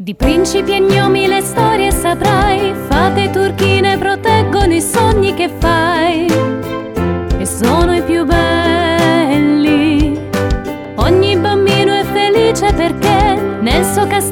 Di principi e gnomi le storie saprai, fate turchine proteggono i sogni che fai e sono i più belli. Ogni bambino è felice perché nel suo castello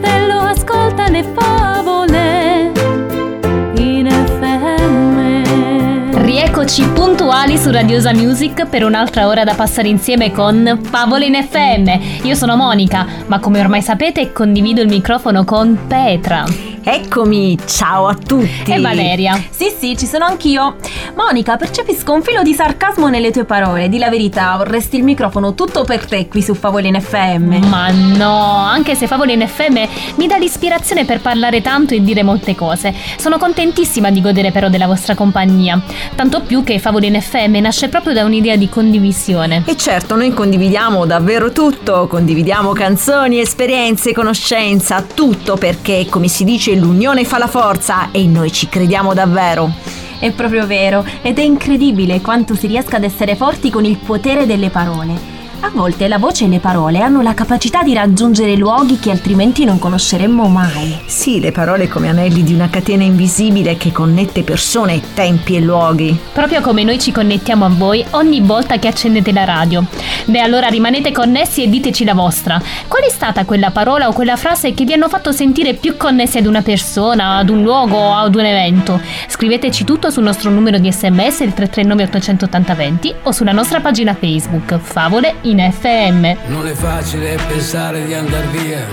FM. Rieccoci puntuali su Radiosa Music per un'altra ora da passare insieme con Favole in FM. Io sono Monica, ma come ormai sapete condivido il microfono con Petra. Eccomi, ciao a tutti. E Valeria. Sì, sì, ci sono anch'io. Monica, percepisco un filo di sarcasmo nelle tue parole. Di la verità, vorresti il microfono tutto per te qui su Favole in FM. Ma no, anche se Favole in FM mi dà l'ispirazione per parlare tanto e dire molte cose. Sono contentissima di godere però della vostra compagnia. Tanto più che Favole in FM nasce proprio da un'idea di condivisione. E certo, noi condividiamo davvero tutto, condividiamo canzoni, esperienze, conoscenza, tutto perché, come si dice, l'unione fa la forza e noi ci crediamo davvero. È proprio vero, ed è incredibile quanto si riesca ad essere forti con il potere delle parole. A volte la voce e le parole hanno la capacità di raggiungere luoghi che altrimenti non conosceremmo mai. Sì, le parole come anelli di una catena invisibile che connette persone, tempi e luoghi. Proprio come noi ci connettiamo a voi ogni volta che accendete la radio. Beh, allora rimanete connessi e diteci la vostra. Qual è stata quella parola o quella frase che vi hanno fatto sentire più connessi ad una persona, ad un luogo o ad un evento? Scriveteci tutto sul nostro numero di sms, il 339 880 20 o sulla nostra pagina Facebook, Favole in FM. Non è facile pensare di andar via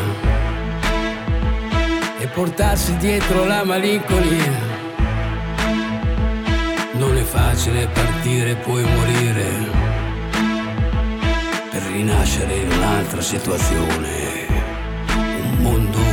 e portarsi dietro la malinconia. Non è facile partire e poi morire per rinascere in un'altra situazione, un mondo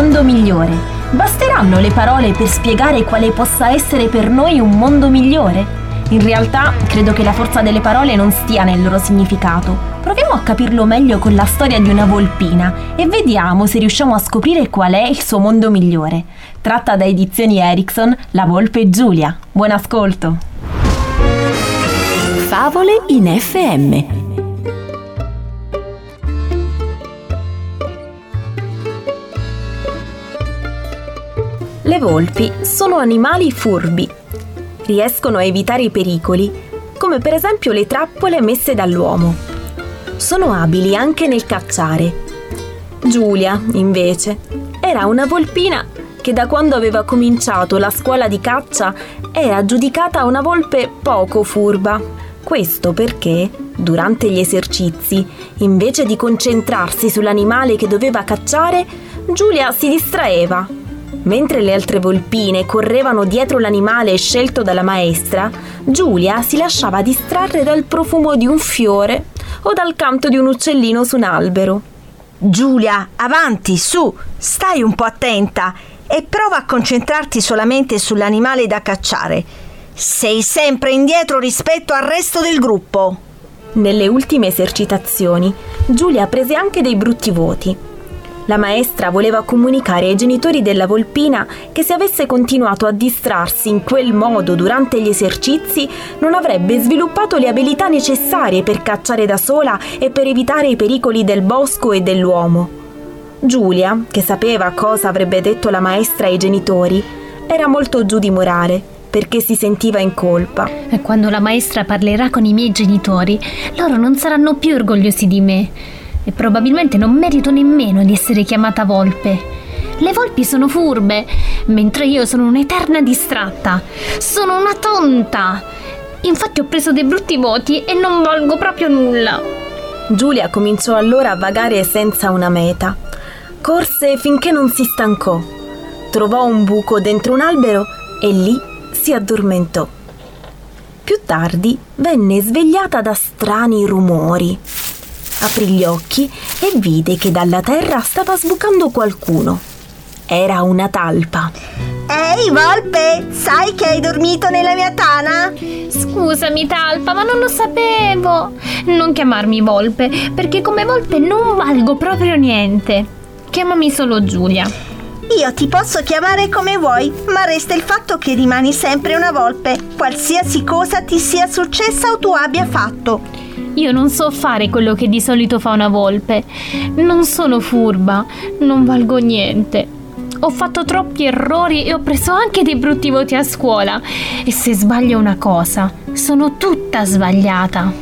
Mondo migliore. Basteranno le parole per spiegare quale possa essere per noi un mondo migliore? In realtà credo che la forza delle parole non stia nel loro significato. Proviamo a capirlo meglio con la storia di una volpina e vediamo se riusciamo a scoprire qual è il suo mondo migliore. Tratta da edizioni Ericsson La volpe Giulia. Buon ascolto! Favole in FM. Le volpi sono animali furbi. Riescono a evitare i pericoli, come per esempio le trappole messe dall'uomo. Sono abili anche nel cacciare. Giulia, invece, era una volpina che da quando aveva cominciato la scuola di caccia era giudicata una volpe poco furba. Questo perché, durante gli esercizi, invece di concentrarsi sull'animale che doveva cacciare, Giulia si distraeva Mentre le altre volpine correvano dietro l'animale scelto dalla maestra, Giulia si lasciava distrarre dal profumo di un fiore o dal canto di un uccellino su un albero. Giulia, avanti, su, stai un po' attenta e prova a concentrarti solamente sull'animale da cacciare. Sei sempre indietro rispetto al resto del gruppo. Nelle ultime esercitazioni, Giulia prese anche dei brutti voti la maestra voleva comunicare ai genitori della volpina che se avesse continuato a distrarsi in quel modo durante gli esercizi non avrebbe sviluppato le abilità necessarie per cacciare da sola e per evitare i pericoli del bosco e dell'uomo. Giulia, che sapeva cosa avrebbe detto la maestra ai genitori, era molto giù di morale perché si sentiva in colpa. E quando la maestra parlerà con i miei genitori, loro non saranno più orgogliosi di me e probabilmente non merito nemmeno di essere chiamata volpe. Le volpi sono furbe, mentre io sono un'eterna distratta. Sono una tonta. Infatti ho preso dei brutti voti e non valgo proprio nulla. Giulia cominciò allora a vagare senza una meta. Corse finché non si stancò. Trovò un buco dentro un albero e lì si addormentò. Più tardi venne svegliata da strani rumori aprì gli occhi e vide che dalla terra stava sbucando qualcuno. Era una talpa. Ehi, volpe, sai che hai dormito nella mia tana? Scusami, talpa, ma non lo sapevo. Non chiamarmi volpe, perché come volpe non valgo proprio niente. Chiamami solo Giulia. Io ti posso chiamare come vuoi, ma resta il fatto che rimani sempre una volpe, qualsiasi cosa ti sia successa o tu abbia fatto. Io non so fare quello che di solito fa una volpe. Non sono furba, non valgo niente. Ho fatto troppi errori e ho preso anche dei brutti voti a scuola. E se sbaglio una cosa, sono tutta sbagliata.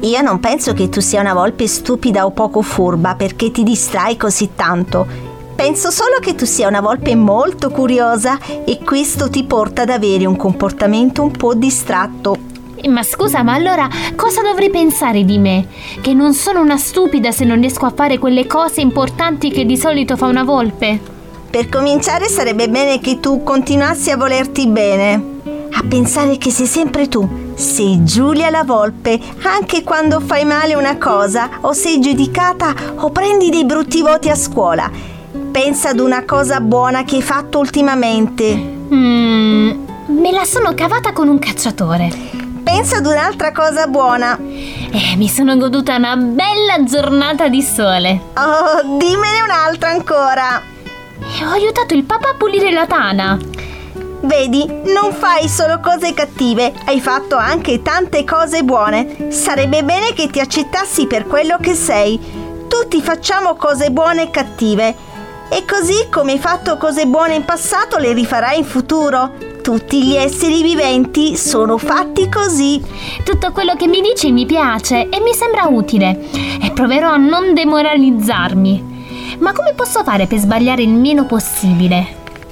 Io non penso che tu sia una volpe stupida o poco furba perché ti distrai così tanto. Penso solo che tu sia una volpe molto curiosa e questo ti porta ad avere un comportamento un po' distratto ma scusa, ma allora cosa dovrei pensare di me? Che non sono una stupida se non riesco a fare quelle cose importanti che di solito fa una volpe? Per cominciare sarebbe bene che tu continuassi a volerti bene. A pensare che sei sempre tu. Sei Giulia la volpe, anche quando fai male una cosa, o sei giudicata, o prendi dei brutti voti a scuola. Pensa ad una cosa buona che hai fatto ultimamente. Mmm, me la sono cavata con un cacciatore pensa ad un'altra cosa buona. Eh, mi sono goduta una bella giornata di sole. Oh, dimmene un'altra ancora. E ho aiutato il papà a pulire la tana. Vedi, non fai solo cose cattive, hai fatto anche tante cose buone. Sarebbe bene che ti accettassi per quello che sei. Tutti facciamo cose buone e cattive. E così come hai fatto cose buone in passato, le rifarai in futuro. Tutti gli esseri viventi sono fatti così. Tutto quello che mi dici mi piace e mi sembra utile e proverò a non demoralizzarmi. Ma come posso fare per sbagliare il meno possibile?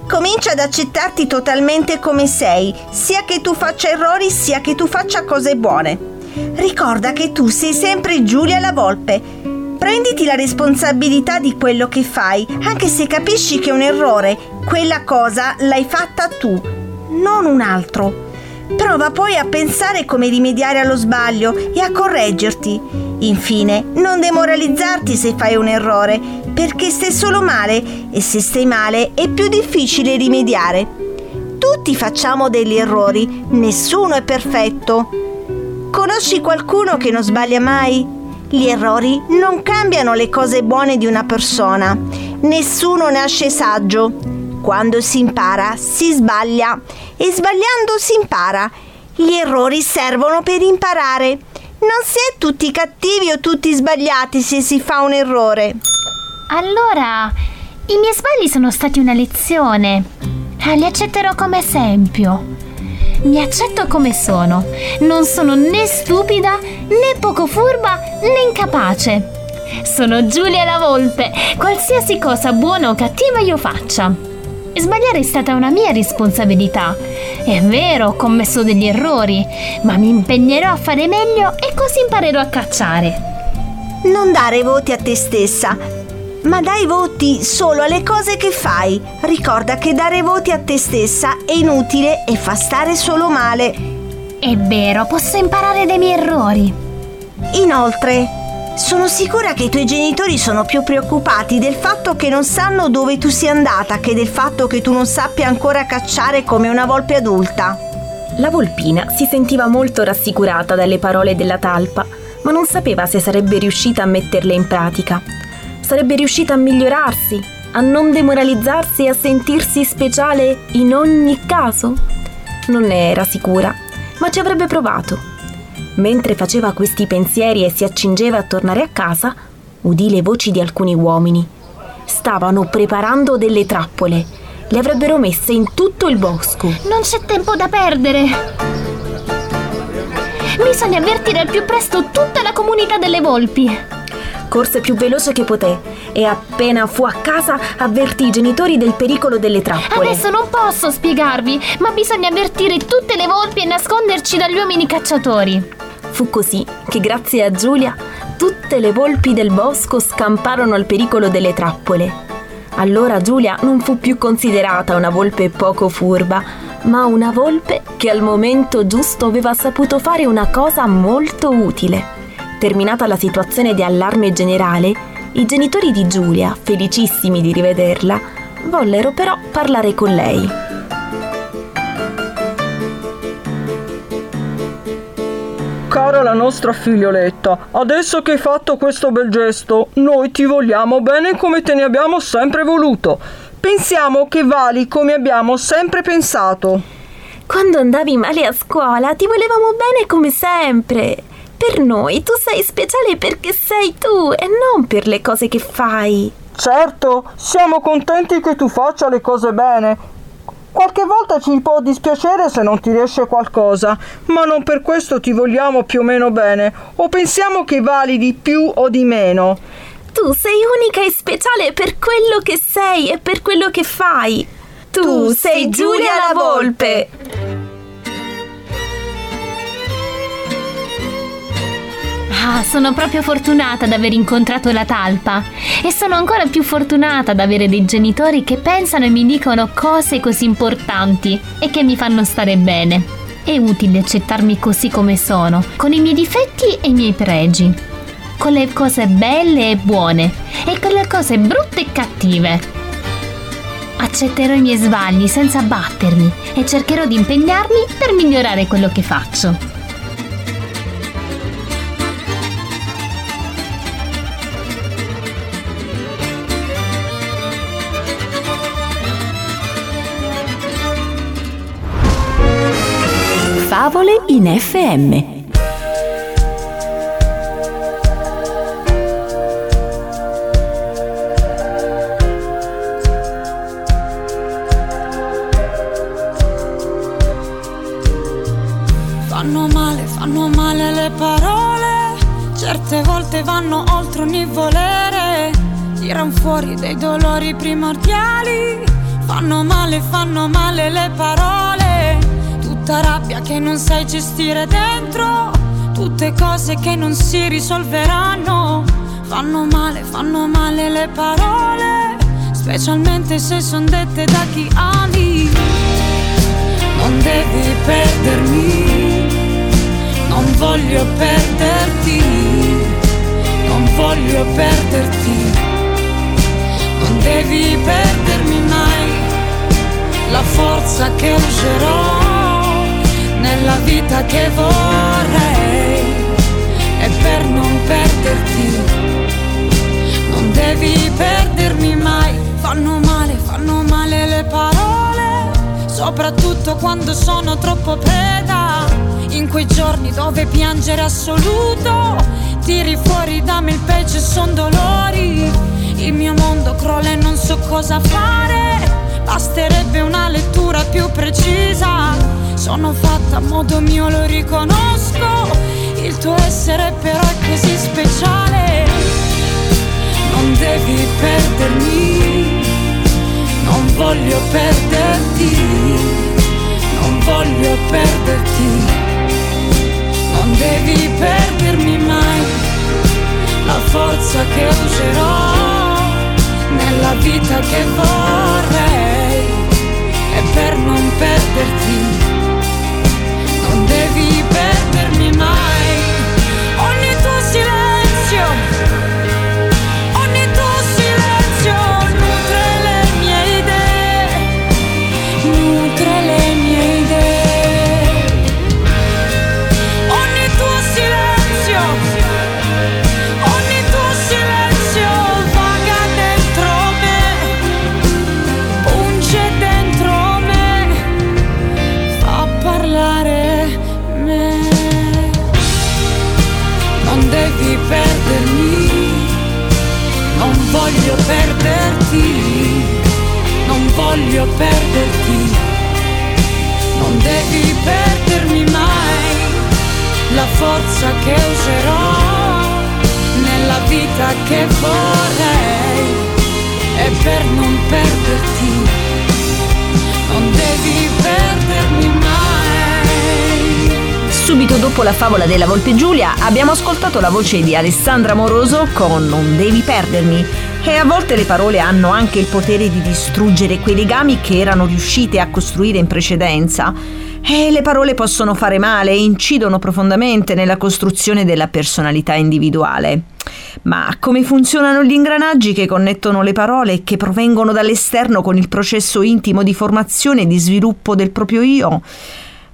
Comincia ad accettarti totalmente come sei, sia che tu faccia errori sia che tu faccia cose buone. Ricorda che tu sei sempre Giulia la Volpe. Prenditi la responsabilità di quello che fai, anche se capisci che è un errore. Quella cosa l'hai fatta tu non un altro. Prova poi a pensare come rimediare allo sbaglio e a correggerti. Infine, non demoralizzarti se fai un errore, perché stai solo male e se stai male è più difficile rimediare. Tutti facciamo degli errori, nessuno è perfetto. Conosci qualcuno che non sbaglia mai? Gli errori non cambiano le cose buone di una persona. Nessuno nasce saggio. Quando si impara, si sbaglia e sbagliando si impara. Gli errori servono per imparare. Non si è tutti cattivi o tutti sbagliati se si fa un errore. Allora, i miei sbagli sono stati una lezione. Ah, li accetterò come esempio. Mi accetto come sono. Non sono né stupida, né poco furba, né incapace. Sono Giulia la Volpe, qualsiasi cosa buona o cattiva io faccia. Sbagliare è stata una mia responsabilità. È vero, ho commesso degli errori, ma mi impegnerò a fare meglio e così imparerò a cacciare. Non dare voti a te stessa, ma dai voti solo alle cose che fai. Ricorda che dare voti a te stessa è inutile e fa stare solo male. È vero, posso imparare dai miei errori. Inoltre, sono sicura che i tuoi genitori sono più preoccupati del fatto che non sanno dove tu sia andata che del fatto che tu non sappia ancora cacciare come una volpe adulta. La volpina si sentiva molto rassicurata dalle parole della talpa, ma non sapeva se sarebbe riuscita a metterle in pratica sarebbe riuscita a migliorarsi, a non demoralizzarsi e a sentirsi speciale in ogni caso? Non ne era sicura, ma ci avrebbe provato. Mentre faceva questi pensieri e si accingeva a tornare a casa, udì le voci di alcuni uomini. Stavano preparando delle trappole. Le avrebbero messe in tutto il bosco. Non c'è tempo da perdere. Bisogna avvertire al più presto tutta la comunità delle volpi corse più veloce che poté e appena fu a casa avvertì i genitori del pericolo delle trappole. Adesso non posso spiegarvi, ma bisogna avvertire tutte le volpi e nasconderci dagli uomini cacciatori. Fu così che grazie a Giulia tutte le volpi del bosco scamparono al pericolo delle trappole. Allora Giulia non fu più considerata una volpe poco furba, ma una volpe che al momento giusto aveva saputo fare una cosa molto utile. Terminata la situazione di allarme generale, i genitori di Giulia, felicissimi di rivederla, vollero però parlare con lei. Cara la nostra figlioletta, adesso che hai fatto questo bel gesto, noi ti vogliamo bene come te ne abbiamo sempre voluto. Pensiamo che vali come abbiamo sempre pensato. Quando andavi male a scuola ti volevamo bene come sempre per noi tu sei speciale perché sei tu e non per le cose che fai. Certo, siamo contenti che tu faccia le cose bene. Qualche volta ci può dispiacere se non ti riesce qualcosa, ma non per questo ti vogliamo più o meno bene, o pensiamo che vali di più o di meno. Tu sei unica e speciale per quello che sei e per quello che fai. Tu, tu sei Giulia la Volpe. Ah, sono proprio fortunata ad aver incontrato la talpa e sono ancora più fortunata ad avere dei genitori che pensano e mi dicono cose così importanti e che mi fanno stare bene. È utile accettarmi così come sono, con i miei difetti e i miei pregi, con le cose belle e buone e con le cose brutte e cattive. Accetterò i miei sbagli senza battermi e cercherò di impegnarmi per migliorare quello che faccio. Favole in FM. Fanno male, fanno male le parole, certe volte vanno oltre ogni volere, tiran fuori dei dolori primordiali, fanno male, fanno male le parole tutta rabbia che non sai gestire dentro, tutte cose che non si risolveranno. Fanno male, fanno male le parole, specialmente se son dette da chi ami. non devi perdermi, non voglio perderti, non voglio perderti, non devi perdermi mai la forza che userò nella vita che vorrei. E per non perderti non devi perdermi mai. Fanno male fanno male le parole soprattutto quando sono troppo preda. In quei giorni dove piangere assoluto tiri fuori da me il peggio e son dolori. Il mio mondo crolla e non so cosa fare. Basterebbe una lettura più precisa. Sono fatta a modo mio, lo riconosco. Il tuo essere però è così speciale. Non devi perdermi. Non voglio perderti. Non voglio perderti. Non devi perdermi mai. La forza che userò nella vita che vorrei voglio perderti, non devi perdermi mai la forza che userò nella vita che vorrei e per non perderti, non devi perdermi mai. Subito dopo la favola della Volpe Giulia abbiamo ascoltato la voce di Alessandra Moroso con Non devi perdermi. E a volte le parole hanno anche il potere di distruggere quei legami che erano riuscite a costruire in precedenza. E le parole possono fare male e incidono profondamente nella costruzione della personalità individuale. Ma come funzionano gli ingranaggi che connettono le parole e che provengono dall'esterno con il processo intimo di formazione e di sviluppo del proprio io?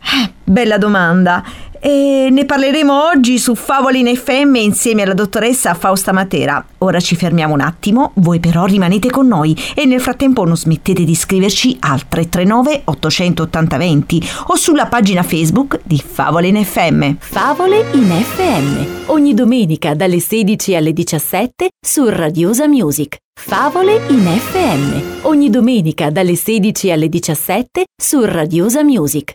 Eh, bella domanda. E ne parleremo oggi su Favole in FM insieme alla dottoressa Fausta Matera. Ora ci fermiamo un attimo, voi però rimanete con noi e nel frattempo non smettete di scriverci al 339 880 20 o sulla pagina Facebook di Favole in FM. Favole in FM, ogni domenica dalle 16 alle 17 su Radiosa Music. Favole in FM, ogni domenica dalle 16 alle 17 su Radiosa Music.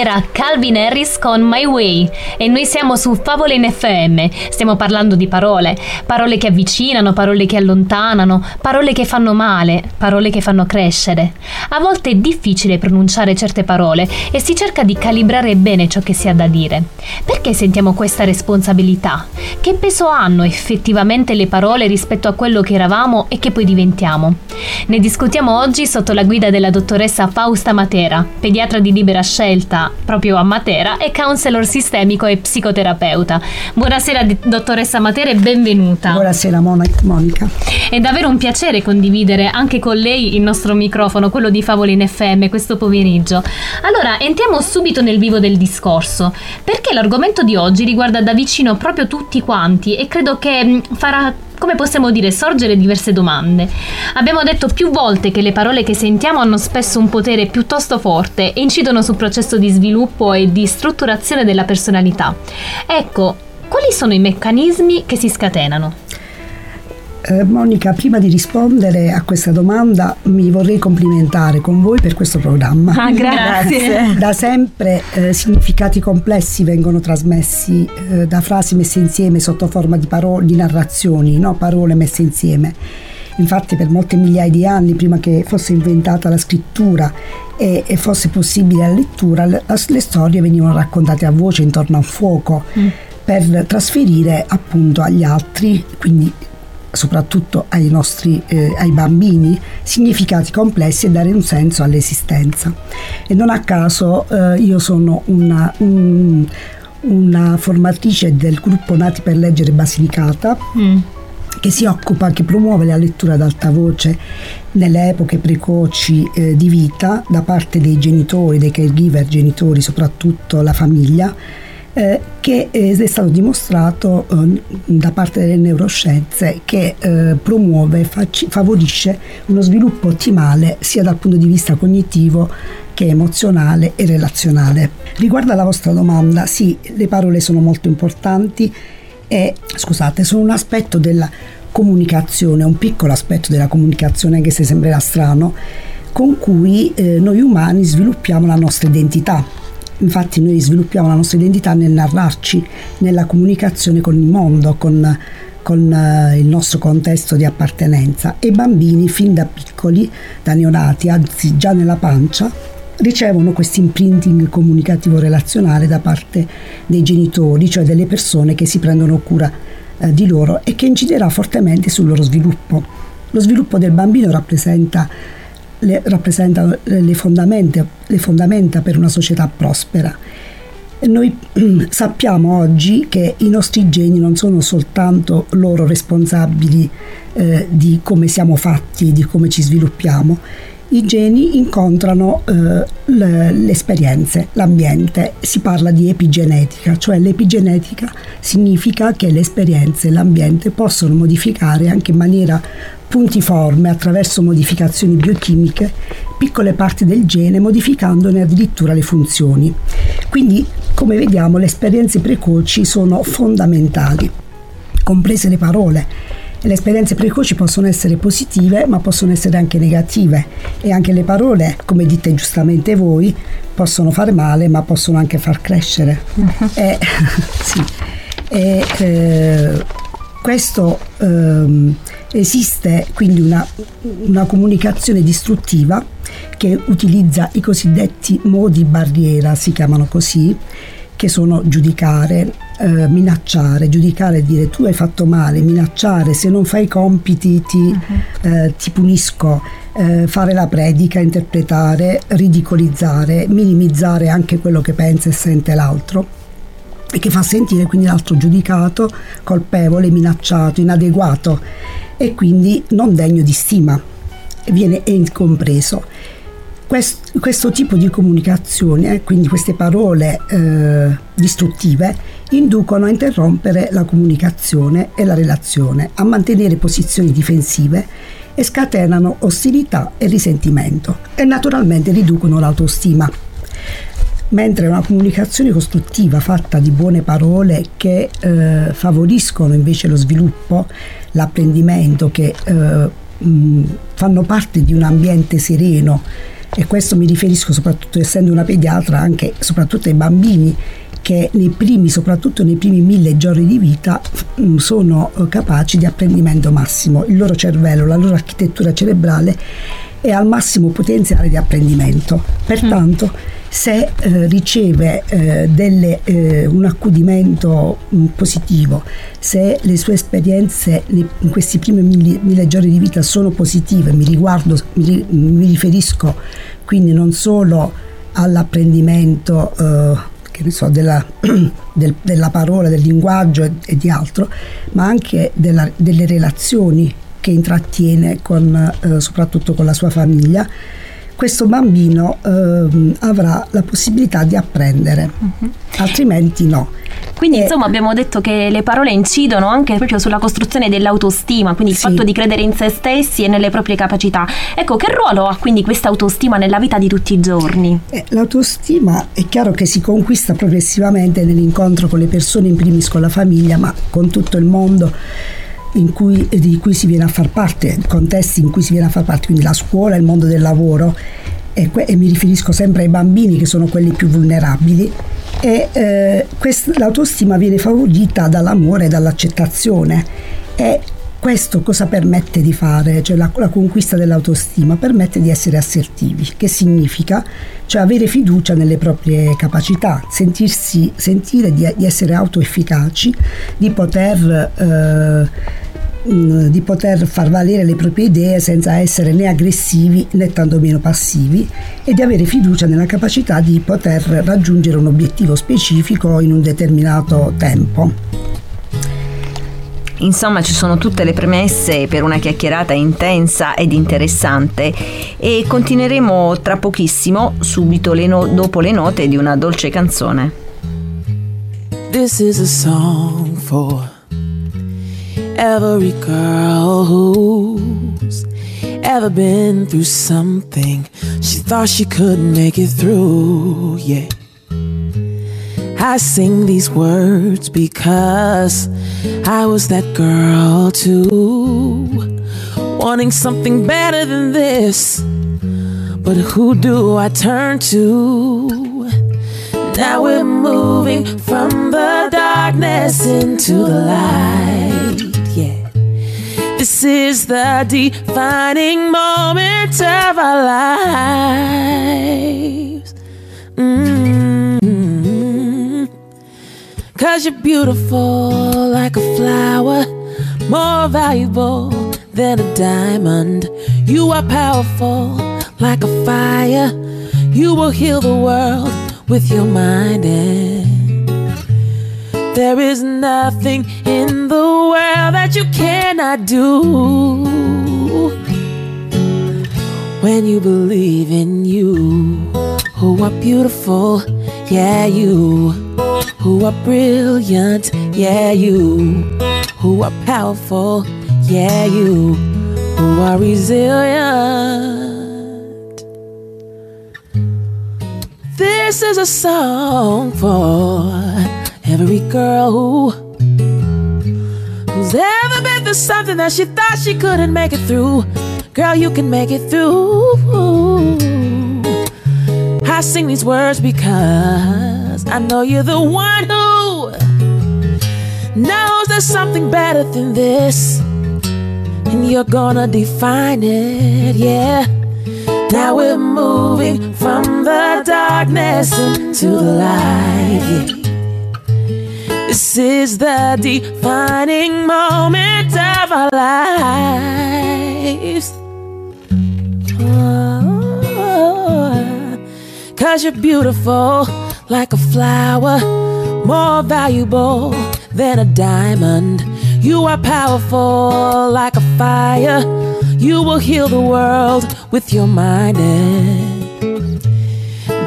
Era Calvin Harris con My Way e noi siamo su Favole in FM. Stiamo parlando di parole, parole che avvicinano, parole che allontanano, parole che fanno male, parole che fanno crescere. A volte è difficile pronunciare certe parole e si cerca di calibrare bene ciò che si ha da dire. Perché sentiamo questa responsabilità? Che peso hanno effettivamente le parole rispetto a quello che eravamo e che poi diventiamo? Ne discutiamo oggi sotto la guida della dottoressa Fausta Matera, pediatra di libera scelta proprio a Matera e counselor sistemico e psicoterapeuta. Buonasera dottoressa Matera e benvenuta. Buonasera Monica. È davvero un piacere condividere anche con lei il nostro microfono, quello di Favole in FM, questo pomeriggio. Allora, entriamo subito nel vivo del discorso, perché l'argomento di oggi riguarda da vicino proprio tutti quanti e credo che farà come possiamo dire, sorgere diverse domande. Abbiamo detto più volte che le parole che sentiamo hanno spesso un potere piuttosto forte e incidono sul processo di sviluppo e di strutturazione della personalità. Ecco, quali sono i meccanismi che si scatenano? Eh, Monica, prima di rispondere a questa domanda mi vorrei complimentare con voi per questo programma. Ah, grazie. Da sempre eh, significati complessi vengono trasmessi eh, da frasi messe insieme sotto forma di, parole, di narrazioni, no? parole messe insieme. Infatti per molte migliaia di anni, prima che fosse inventata la scrittura e, e fosse possibile la lettura, le, le, storie venivano raccontate a voce intorno a un fuoco. Mm. per trasferire appunto agli altri, quindi soprattutto ai nostri eh, ai bambini significati complessi e dare un senso all'esistenza e non a caso eh, io sono una, un, una, formatrice del gruppo Nati per leggere Basilicata mm. che si occupa, che promuove la lettura ad alta voce nelle epoche precoci eh, di vita da parte dei genitori, dei caregiver genitori, soprattutto la famiglia eh, che è stato dimostrato eh, da parte delle neuroscienze che eh, promuove, faci, favorisce uno sviluppo ottimale sia dal punto di vista cognitivo che emozionale e relazionale. Riguardo alla vostra domanda, sì, le parole sono molto importanti e scusate, sono un aspetto della comunicazione, un piccolo aspetto della comunicazione, anche se sembrerà strano, con cui eh, noi umani sviluppiamo la nostra identità Infatti noi sviluppiamo la nostra identità nel narrarci, nella comunicazione con il mondo, con, con uh, il nostro contesto di appartenenza e i bambini fin da piccoli, da neonati, anzi già nella pancia, ricevono questo imprinting comunicativo relazionale da parte dei genitori, cioè delle persone che si prendono cura eh, di loro e che inciderà fortemente sul loro sviluppo. Lo sviluppo del bambino rappresenta le, rappresentano le fondamenta, le fondamenta per una società prospera. Noi sappiamo oggi che i nostri geni non sono soltanto loro responsabili eh, di come siamo fatti, di come ci sviluppiamo, i geni incontrano eh, le, le, esperienze, l'ambiente. Si parla di epigenetica, cioè l'epigenetica significa che le esperienze e l'ambiente possono modificare anche in maniera puntiforme attraverso modificazioni biochimiche piccole parti del gene modificandone addirittura le funzioni. Quindi, come vediamo, le esperienze precoci sono fondamentali, comprese le parole le esperienze precoci possono essere positive ma possono essere anche negative e anche le parole, come dite giustamente voi, possono fare male ma possono anche far crescere. Uh-huh. E, sì. e, eh, questo eh, esiste quindi una, una comunicazione distruttiva che utilizza i cosiddetti modi barriera, si chiamano così, che sono giudicare, eh, minacciare, giudicare e dire tu hai fatto male, minacciare, se non fai i compiti ti, uh-huh. eh, ti punisco, eh, fare la predica, interpretare, ridicolizzare, minimizzare anche quello che pensa e sente l'altro e che fa sentire quindi l'altro giudicato, colpevole, minacciato, inadeguato e quindi non degno di stima, viene incompreso. Questo, questo tipo di comunicazione, quindi queste parole eh, distruttive, inducono a interrompere la comunicazione e la relazione, a mantenere posizioni difensive e scatenano ostilità e risentimento e naturalmente riducono l'autostima. Mentre una comunicazione costruttiva fatta di buone parole che eh, favoriscono invece lo sviluppo, l'apprendimento, che eh, mh, fanno parte di un ambiente sereno, e questo mi riferisco soprattutto essendo una pediatra anche soprattutto ai bambini che nei primi, soprattutto nei primi mille giorni di vita, mm, sono eh, capaci di apprendimento massimo. Il loro cervello, la loro architettura cerebrale è al massimo potenziale di apprendimento. Pertanto, se eh, riceve eh, delle, eh, un accudimento mh, mm, positivo, se le sue esperienze in questi primi mille, mille, giorni di vita sono positive, mi, riguardo, mi, mi riferisco quindi non solo all'apprendimento eh, so, della, del, della, parola, del linguaggio e, e di altro, ma anche della, delle relazioni che intrattiene con, eh, soprattutto con la sua famiglia, questo bambino eh, avrà la possibilità di apprendere, uh-huh. altrimenti no. Quindi e, insomma abbiamo detto che le parole incidono anche proprio sulla costruzione dell'autostima, quindi il sì. fatto di credere in se stessi e nelle proprie capacità. Ecco, che ruolo ha quindi questa autostima nella vita di tutti i giorni? Eh, l'autostima è chiaro che si conquista progressivamente nell'incontro con le persone, in primis con la famiglia, ma con tutto il mondo cui, di cui si viene a far parte, contesti in cui si viene a far parte, quindi la scuola, il mondo del lavoro e, e mi riferisco sempre ai bambini che sono quelli più vulnerabili e eh, quest, l'autostima viene favorita dall'amore e dall'accettazione e questo cosa permette di fare? Cioè la, la, conquista dell'autostima permette di essere assertivi, che significa cioè avere fiducia nelle proprie capacità, sentirsi, sentire di, di essere autoefficaci, di poter eh, Mm, di poter far valere le proprie idee senza essere né aggressivi né tantomeno passivi e di avere fiducia nella capacità di poter raggiungere un obiettivo specifico in un determinato tempo. Insomma, ci sono tutte le premesse per una chiacchierata intensa ed interessante e continueremo tra pochissimo, subito le no- dopo le note di una dolce canzone. This is a song for every girl who's ever been through something she thought she couldn't make it through. Yeah. I sing these words because I was that girl too, wanting something better than this. But who do I turn to? Now we're moving from the darkness into the light. Yeah. This is the defining moment of our lives. Cause you're beautiful like a flower, more valuable than a diamond. You are powerful like a fire. You will heal the world with your mind and There is nothing in the world that you cannot do when you believe in you. Oh, Who are beautiful, yeah, you. Who are brilliant, yeah, you. Who are powerful, yeah, you. Who are resilient. This is a song for every girl who who's ever been through something that she thought she couldn't make it through. Girl, you can make it through. I sing these words because I know you're the one who knows there's something better than this. And you're gonna define it, yeah. Now we're moving from the darkness into the light. This is the defining moment of our lives. Oh, Cause you're beautiful like a flower, more valuable than a diamond. You are powerful like a fire. You will heal the world with your mind.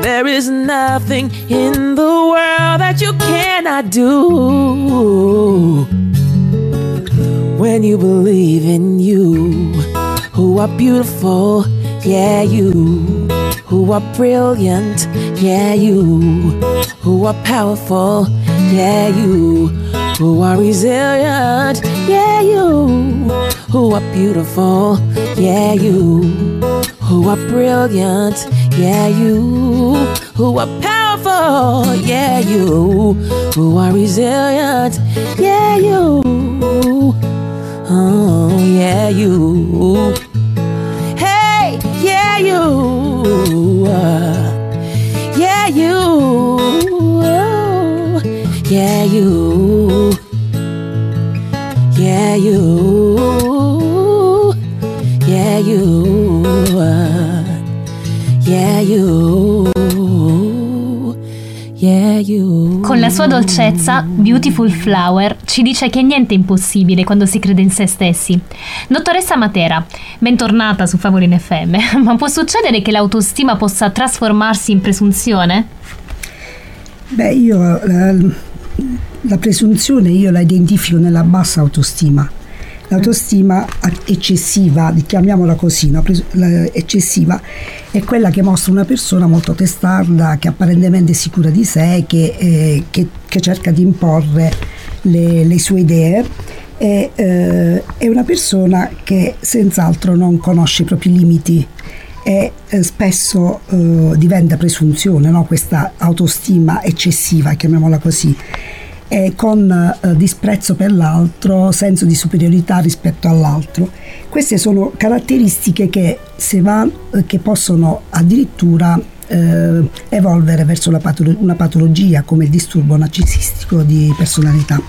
There is nothing in the world that you cannot do when you believe in you. Who are beautiful, yeah, you. Who are brilliant, yeah, you. Who are powerful, yeah, you. Who are resilient, yeah, you. Who are beautiful, yeah, you. Who are brilliant, yeah, you. Who are powerful, yeah, you. Who are resilient, yeah, you. Oh, yeah, you. Yeah, you. Yeah, you. Yeah, you. Yeah, you. Yeah, you. Con la sua dolcezza, Beautiful Flower ci dice che niente è impossibile quando si crede in se stessi. Dottoressa Matera, bentornata su Favolin FM, ma può succedere che l'autostima possa trasformarsi in presunzione? Beh, io la, la presunzione io la identifico nella bassa autostima. L'autostima eccessiva, chiamiamola così? Pres- eccessiva, è quella che mostra una persona molto testarda, che è apparentemente sicura di sé, che, eh, che- che cerca di imporre le, le sue idee. E, eh, è una persona che senz'altro non conosce i propri limiti e eh, spesso eh, diventa presunzione, no? questa autostima eccessiva, chiamiamola così, e con eh, disprezzo per l'altro, senso di superiorità rispetto all'altro. Queste sono caratteristiche che, se va, eh, che possono addirittura eh, evolvere verso patolo- una patologia come il disturbo narcisistico di personalità.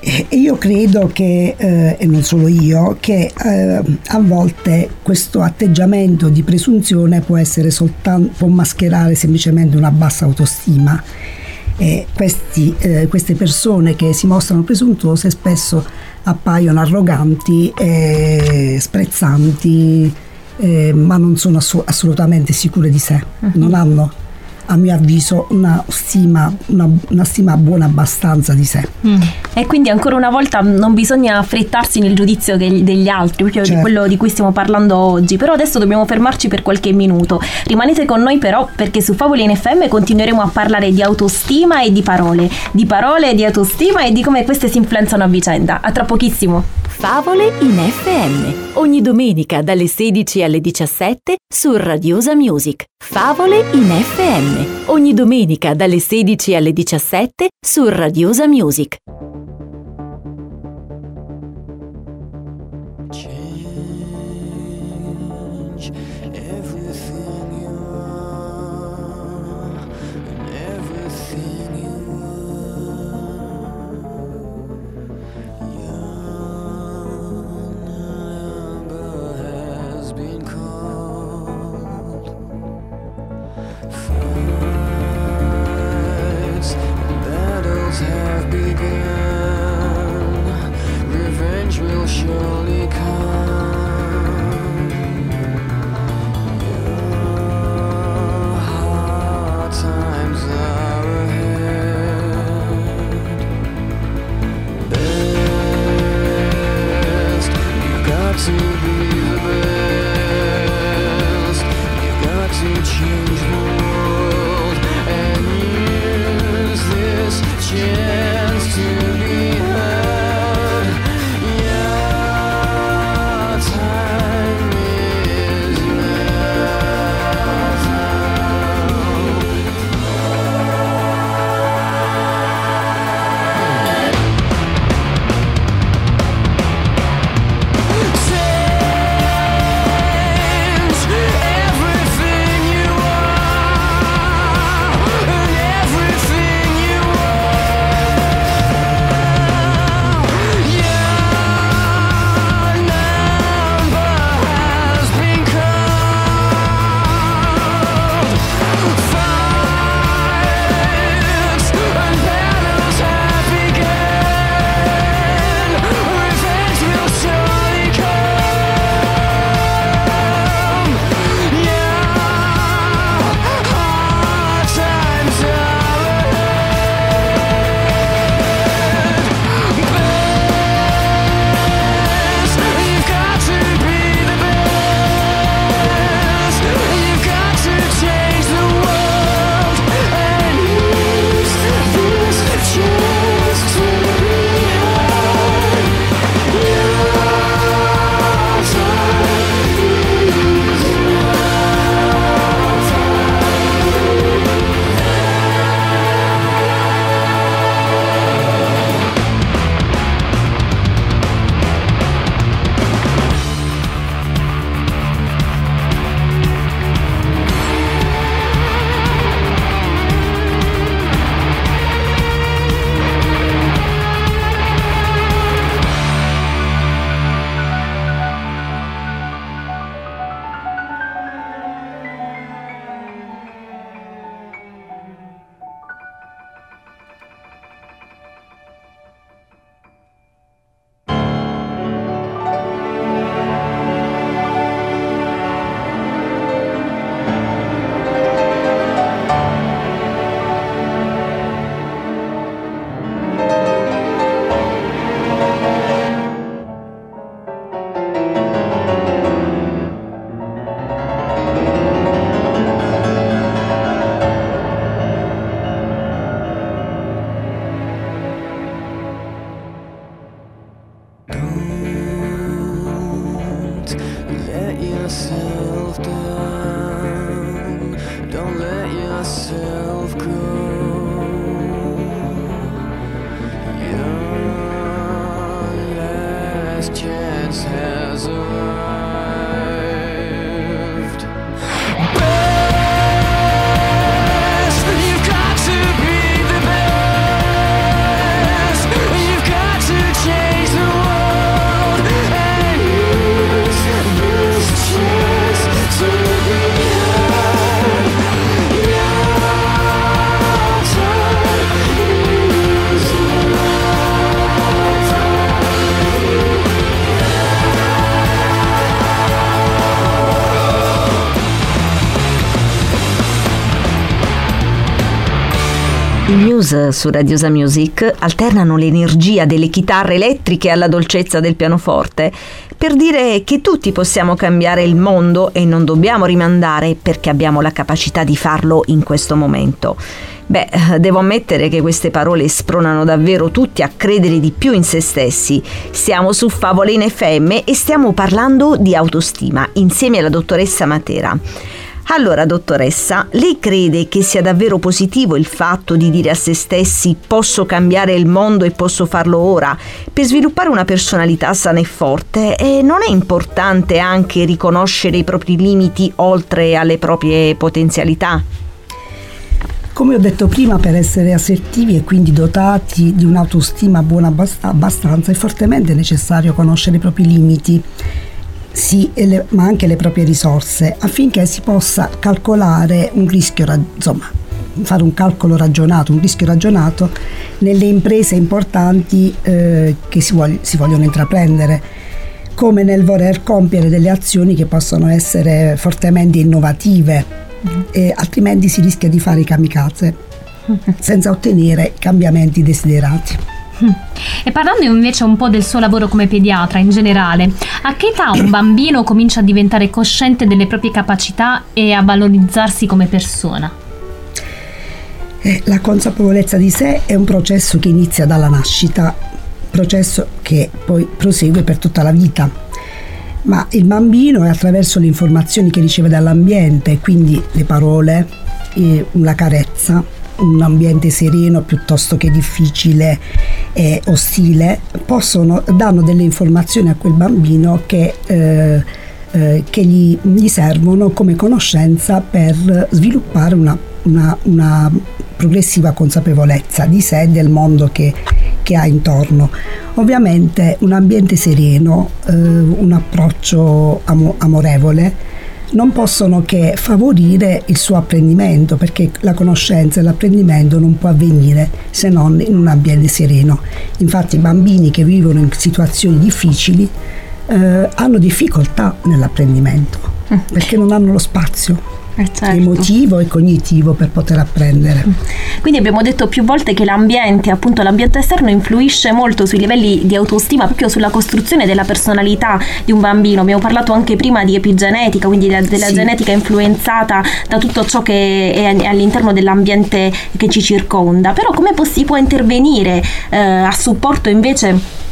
E e io credo che, eh, e non solo io, che eh, a volte questo atteggiamento di presunzione può essere soltanto, può mascherare semplicemente una bassa autostima. E questi, eh, queste persone che si mostrano presuntuose spesso appaiono arroganti e sprezzanti, eh, ma non sono assolutamente sicure di sé, non hanno a mio avviso una stima, una, una stima buona abbastanza di sé. E quindi ancora una volta non bisogna affrettarsi nel giudizio che- degli altri, proprio di Certo. quello di cui stiamo parlando oggi. Però adesso dobbiamo fermarci per qualche minuto. Rimanete con noi però perché su Favoli in FM continueremo a parlare di autostima e di parole. Di parole, di autostima e di come queste si influenzano a vicenda. A tra pochissimo. Favole in FM. Ogni domenica dalle 16 alle 17 su Radiosa Music. Favole in FM. Ogni domenica dalle 16 alle 17 su Radiosa Music. has Muse su Radiosa Music alternano l'energia delle chitarre elettriche alla dolcezza del pianoforte per dire che tutti possiamo cambiare il mondo e non dobbiamo rimandare perché abbiamo la capacità di farlo in questo momento. Beh, devo ammettere che queste parole spronano davvero tutti a credere di più in se stessi. Siamo su Favole in FM e stiamo parlando di autostima insieme alla dottoressa Matera. Allora, dottoressa, lei crede che sia davvero positivo il fatto di dire a se stessi posso cambiare il mondo e posso farlo ora? Per sviluppare una personalità sana e forte, e non è importante anche riconoscere i propri limiti oltre alle proprie potenzialità? Come ho detto prima, per essere assertivi e quindi dotati di un'autostima buona abbast- abbastanza è fortemente necessario conoscere i propri limiti, sì, e le- ma anche le proprie risorse, affinché si possa calcolare un rischio, insomma, fare un calcolo ragionato, un rischio ragionato nelle imprese importanti eh, che si, vogli- si vogliono intraprendere come nel voler compiere delle azioni che possono essere fortemente innovative, e altrimenti si rischia di fare i kamikaze senza ottenere i cambiamenti desiderati. E parlando invece un po' del suo lavoro come pediatra in generale, a che età un bambino comincia a diventare cosciente delle proprie capacità e a valorizzarsi come persona? Eh, La consapevolezza di sé è un processo che inizia dalla nascita, processo che poi prosegue per tutta la vita. Ma il bambino è attraverso le informazioni che riceve dall'ambiente, quindi le parole, eh, la carezza, un ambiente sereno piuttosto che difficile e ostile, possono, danno delle informazioni a quel bambino che, eh, eh, che gli, gli servono come conoscenza per sviluppare una, una- una progressiva consapevolezza di sé e del mondo che, che ha intorno. Ovviamente un ambiente sereno, eh, un approccio amo- amorevole non possono che favorire il suo apprendimento perché la conoscenza e l'apprendimento non può avvenire se non in un ambiente sereno. Infatti i bambini che vivono in situazioni difficili eh, hanno difficoltà nell'apprendimento perché non hanno lo spazio emotivo e cognitivo per poter apprendere. Quindi abbiamo detto più volte che l'ambiente, appunto l'ambiente esterno, influisce molto sui livelli di autostima, proprio sulla costruzione della personalità di un bambino. Abbiamo parlato anche prima di epigenetica, quindi della, della Sì. genetica influenzata da tutto ciò che è all'interno dell'ambiente che ci circonda. Però come si può intervenire eh, a supporto invece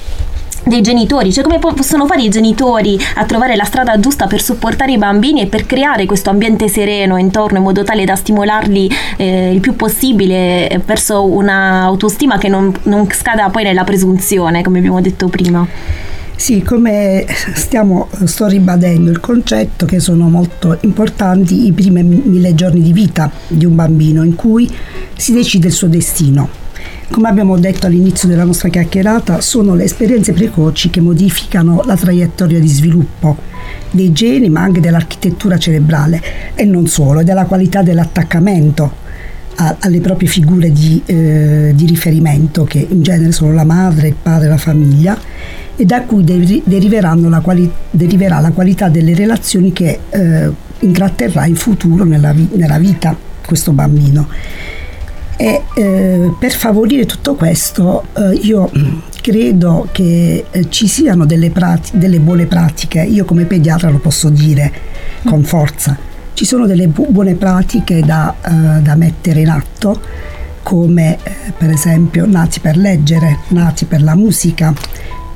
dei genitori, cioè come po- possono fare i genitori a trovare la strada giusta per supportare i bambini e per creare questo ambiente sereno intorno in modo tale da stimolarli eh, il più possibile eh, verso una autostima che non, non scada poi nella presunzione, come abbiamo detto prima. Sì, come stiamo, sto ribadendo il concetto che sono molto importanti i primi mille giorni di vita di un bambino in cui si decide il suo destino. Come abbiamo detto all'inizio della nostra chiacchierata, sono le esperienze precoci che modificano la traiettoria di sviluppo dei geni, ma anche dell'architettura cerebrale e non solo, e della qualità dell'attaccamento a- alle proprie figure di, eh, di riferimento, che in genere sono la madre, il padre, la famiglia, e da cui la quali- deriverà la qualità delle relazioni che eh, intratterrà in futuro nella, nella vita questo bambino. E eh, per favorire tutto questo eh, io credo che eh, ci siano delle, prati- delle buone pratiche, io come pediatra lo posso dire con forza, ci sono delle bu- buone pratiche da, eh, da mettere in atto come eh, per esempio nati per leggere, nati per la musica,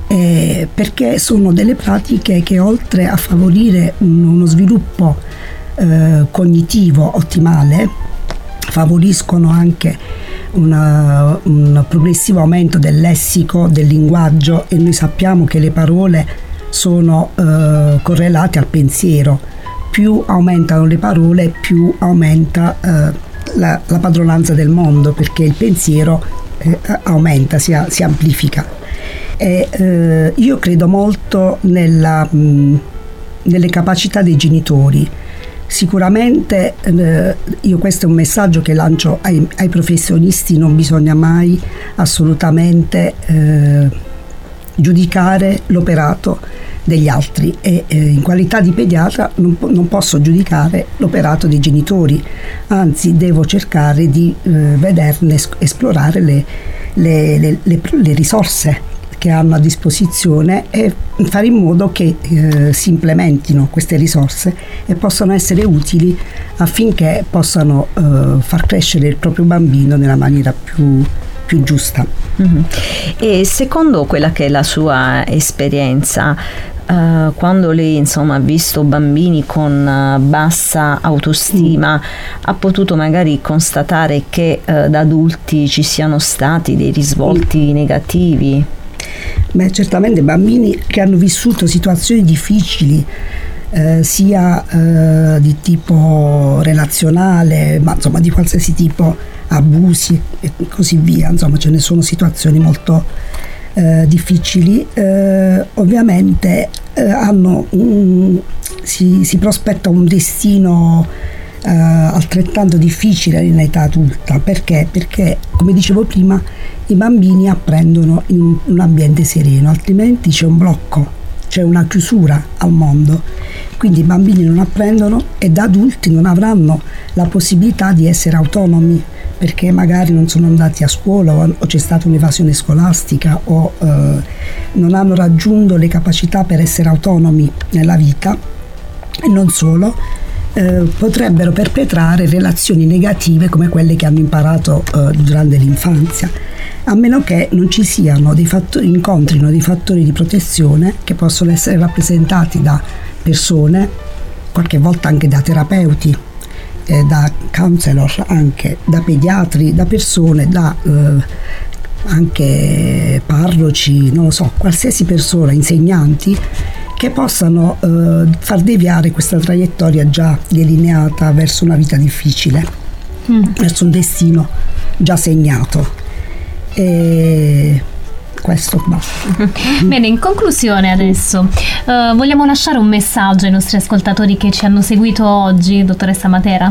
perché sono delle pratiche che oltre a favorire un- uno sviluppo cognitivo ottimale, favoriscono anche una- un progressivo aumento del lessico, del linguaggio e noi sappiamo che le parole sono eh, correlate al pensiero. Più aumentano le parole, più aumenta eh, la, la padronanza del mondo perché il pensiero eh, aumenta, si, si amplifica. E, eh, io credo molto nella, mh, nelle capacità dei genitori. Sicuramente eh, io questo è un messaggio che lancio ai, ai professionisti, non bisogna mai assolutamente eh, giudicare l'operato degli altri e eh, in qualità di pediatra non, non posso giudicare l'operato dei genitori, anzi devo cercare di eh, vederne, es- esplorare le- le- le- le risorse che hanno a disposizione e fare in modo che eh, si implementino queste risorse e possano essere utili affinché possano eh, far crescere il proprio bambino nella maniera più, più giusta. Mhm. E secondo quella che è la sua esperienza, eh, quando lei insomma ha visto bambini con eh, bassa autostima, ha potuto magari constatare che eh, da adulti ci siano stati dei risvolti negativi? Beh, certamente bambini che hanno vissuto situazioni difficili, eh, sia eh, di tipo relazionale, ma insomma di qualsiasi tipo, abusi e così via, insomma ce ne sono situazioni molto eh, difficili, eh, ovviamente eh, hanno un- si, si prospetta un destino eh, altrettanto difficile in età adulta. Perché? Perché, come dicevo prima, i bambini apprendono in un, ambiente sereno, altrimenti c'è un blocco, c'è una chiusura al mondo. Quindi i bambini non apprendono e da adulti non avranno la possibilità di essere autonomi perché magari non sono andati a scuola o c'è stata un'evasione scolastica o eh, non hanno raggiunto le capacità per essere autonomi nella vita e non solo, eh, potrebbero perpetrare relazioni negative come quelle che hanno imparato eh, durante l'infanzia, a meno che non ci siano dei fattori, incontrino dei fattori di protezione che possono essere rappresentati da persone, qualche volta anche da terapeuti, eh, da counselor, anche da pediatri, da persone, da eh, anche parroci, non lo so, qualsiasi persona, insegnanti che possano eh, far deviare questa traiettoria già delineata verso una vita difficile, mm. verso un destino già segnato. E questo basta. Bene, in conclusione adesso uh, vogliamo lasciare un messaggio ai nostri ascoltatori che ci hanno seguito oggi, dottoressa Matera?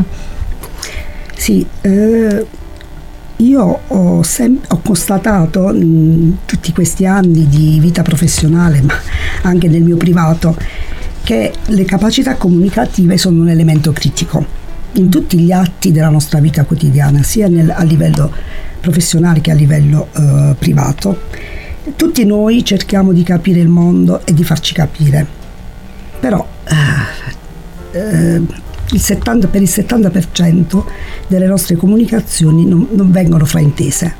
Sì, eh, io ho, sem- ho constatato in tutti questi anni di vita professionale, ma anche nel mio privato, che le capacità comunicative sono un elemento critico in tutti gli atti della nostra vita quotidiana, sia nel, a livello professionale che a livello eh, privato. Tutti noi cerchiamo di capire il mondo e di farci capire, però eh, eh, il 70, per il 70% delle nostre comunicazioni non, non vengono fraintese,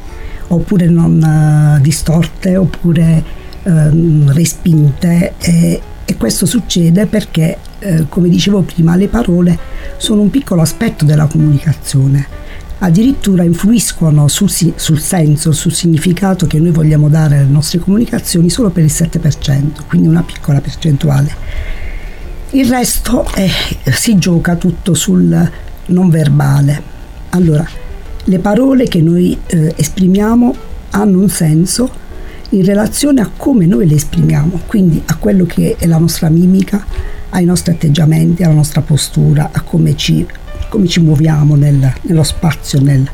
oppure non uh, distorte, oppure uh, respinte. E, e, questo succede perché, uh, come dicevo prima, le parole sono un piccolo aspetto della comunicazione. Addirittura influiscono sul, sul senso, sul significato che noi vogliamo dare alle nostre comunicazioni solo per il 7%, quindi una piccola percentuale il resto è, si gioca tutto sul non verbale. Allora, le parole che noi eh, esprimiamo hanno un senso in relazione a come noi le esprimiamo, quindi a quello che è la nostra mimica, ai nostri atteggiamenti, alla nostra postura, a come ci, come ci muoviamo nel, nello spazio nel,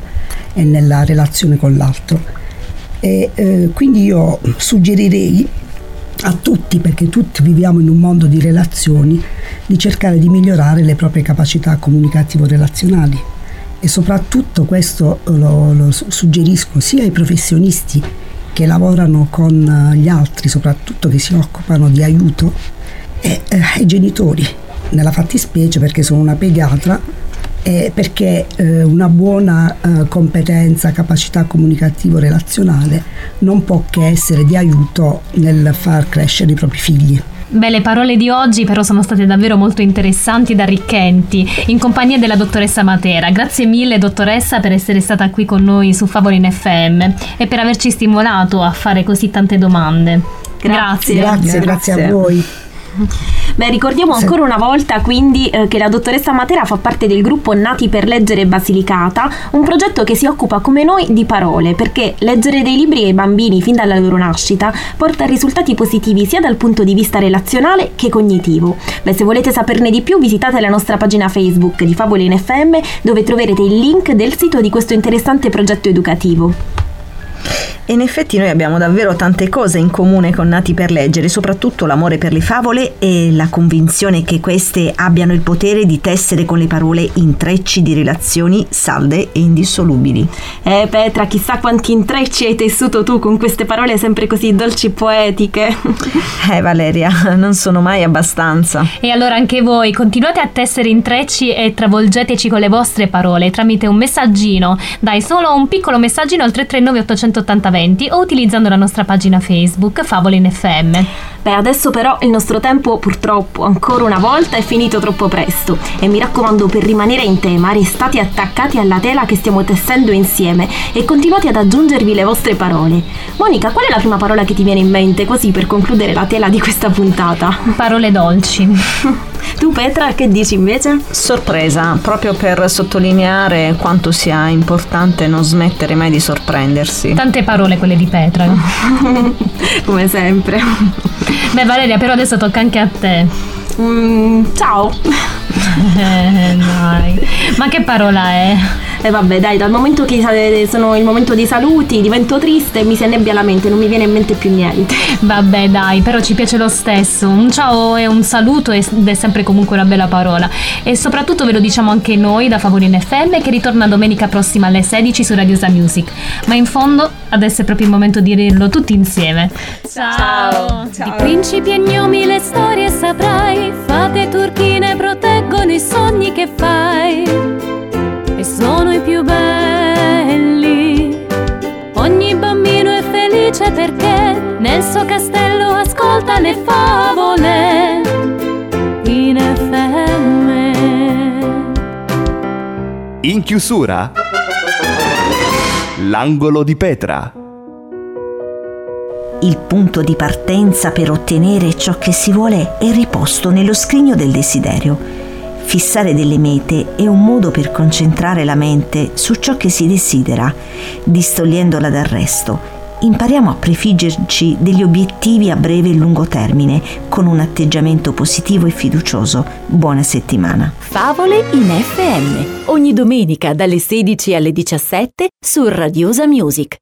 e nella relazione con l'altro. E, eh, quindi io suggerirei a tutti, perché tutti viviamo in un mondo di relazioni, di cercare di migliorare le proprie capacità comunicativo-relazionali. E soprattutto questo lo, lo suggerisco sia ai professionisti che lavorano con gli altri, soprattutto che si occupano di aiuto, e eh, ai genitori, nella fattispecie perché sono una pediatra eh, perché eh, una buona eh, competenza, capacità comunicativo-relazionale non può che essere di aiuto nel far crescere i propri figli. Beh, le parole di oggi però sono state davvero molto interessanti ed arricchenti, in compagnia della dottoressa Matera. Grazie mille dottoressa per essere stata qui con noi su Favolin FM e per averci stimolato a fare così tante domande. Grazie, grazie, grazie, grazie a voi. Beh, ricordiamo ancora una volta quindi eh, che la dottoressa Matera fa parte del gruppo Nati per leggere Basilicata, un progetto che si occupa come noi di parole, perché leggere dei libri ai bambini fin dalla loro nascita porta a risultati positivi sia dal punto di vista relazionale che cognitivo. Beh, se volete saperne di più visitate la nostra pagina Facebook di Favole in FM dove troverete il link del sito di questo interessante progetto educativo. E in effetti noi abbiamo davvero tante cose in comune con Nati per leggere, soprattutto l'amore per le favole e la convinzione che queste abbiano il potere di tessere con le parole intrecci di relazioni salde e indissolubili. Eh Petra, chissà quanti intrecci hai tessuto tu con queste parole sempre così dolci e poetiche. Eh Valeria, non sono mai abbastanza. E allora anche voi continuate a tessere intrecci e travolgeteci con le vostre parole tramite un messaggino. Dai, solo un piccolo messaggino al 339 880 20 o utilizzando la nostra pagina Facebook Favole in FM. Beh, adesso però il nostro tempo purtroppo ancora una volta è finito troppo presto e mi raccomando per rimanere in tema restate attaccati alla tela che stiamo tessendo insieme e continuate ad aggiungervi le vostre parole. Monica, qual è la prima parola che ti viene in mente così per concludere la tela di questa puntata? Parole dolci. tu Petra che dici invece? Sorpresa, proprio per sottolineare quanto sia importante non smettere mai di sorprendersi. Tante parole quelle di Petra. Come sempre. Beh Valeria, però adesso tocca anche a te. Mm, ciao. Eh. Ma che parola è? E vabbè, dai, dal momento che sono il momento dei saluti, divento triste e mi si annebbia la mente, non mi viene in mente più niente. Vabbè, dai, però ci piace lo stesso. Un ciao e un saluto ed è sempre comunque una bella parola. E soprattutto ve lo diciamo anche noi da Favorine FM che ritorna domenica prossima alle 16 su Radiosa Music. Ma in fondo adesso è proprio il momento di dirlo tutti insieme. Ciao. Di principi e gnomi le storie saprai, fate turchine proteggono i sogni che fai sono i più belli. Ogni bambino è felice perché nel suo castello ascolta le favole in FM. In chiusura, l'angolo di Petra. Il punto di partenza per ottenere ciò che si vuole è riposto nello scrigno del desiderio. Fissare delle mete è un modo per concentrare la mente su ciò che si desidera, distogliendola dal resto. Impariamo a prefiggerci degli obiettivi a breve e lungo termine con un atteggiamento positivo e fiducioso. Buona settimana. Favole in FM. Ogni domenica dalle 16 alle 17 su Radiosa Music.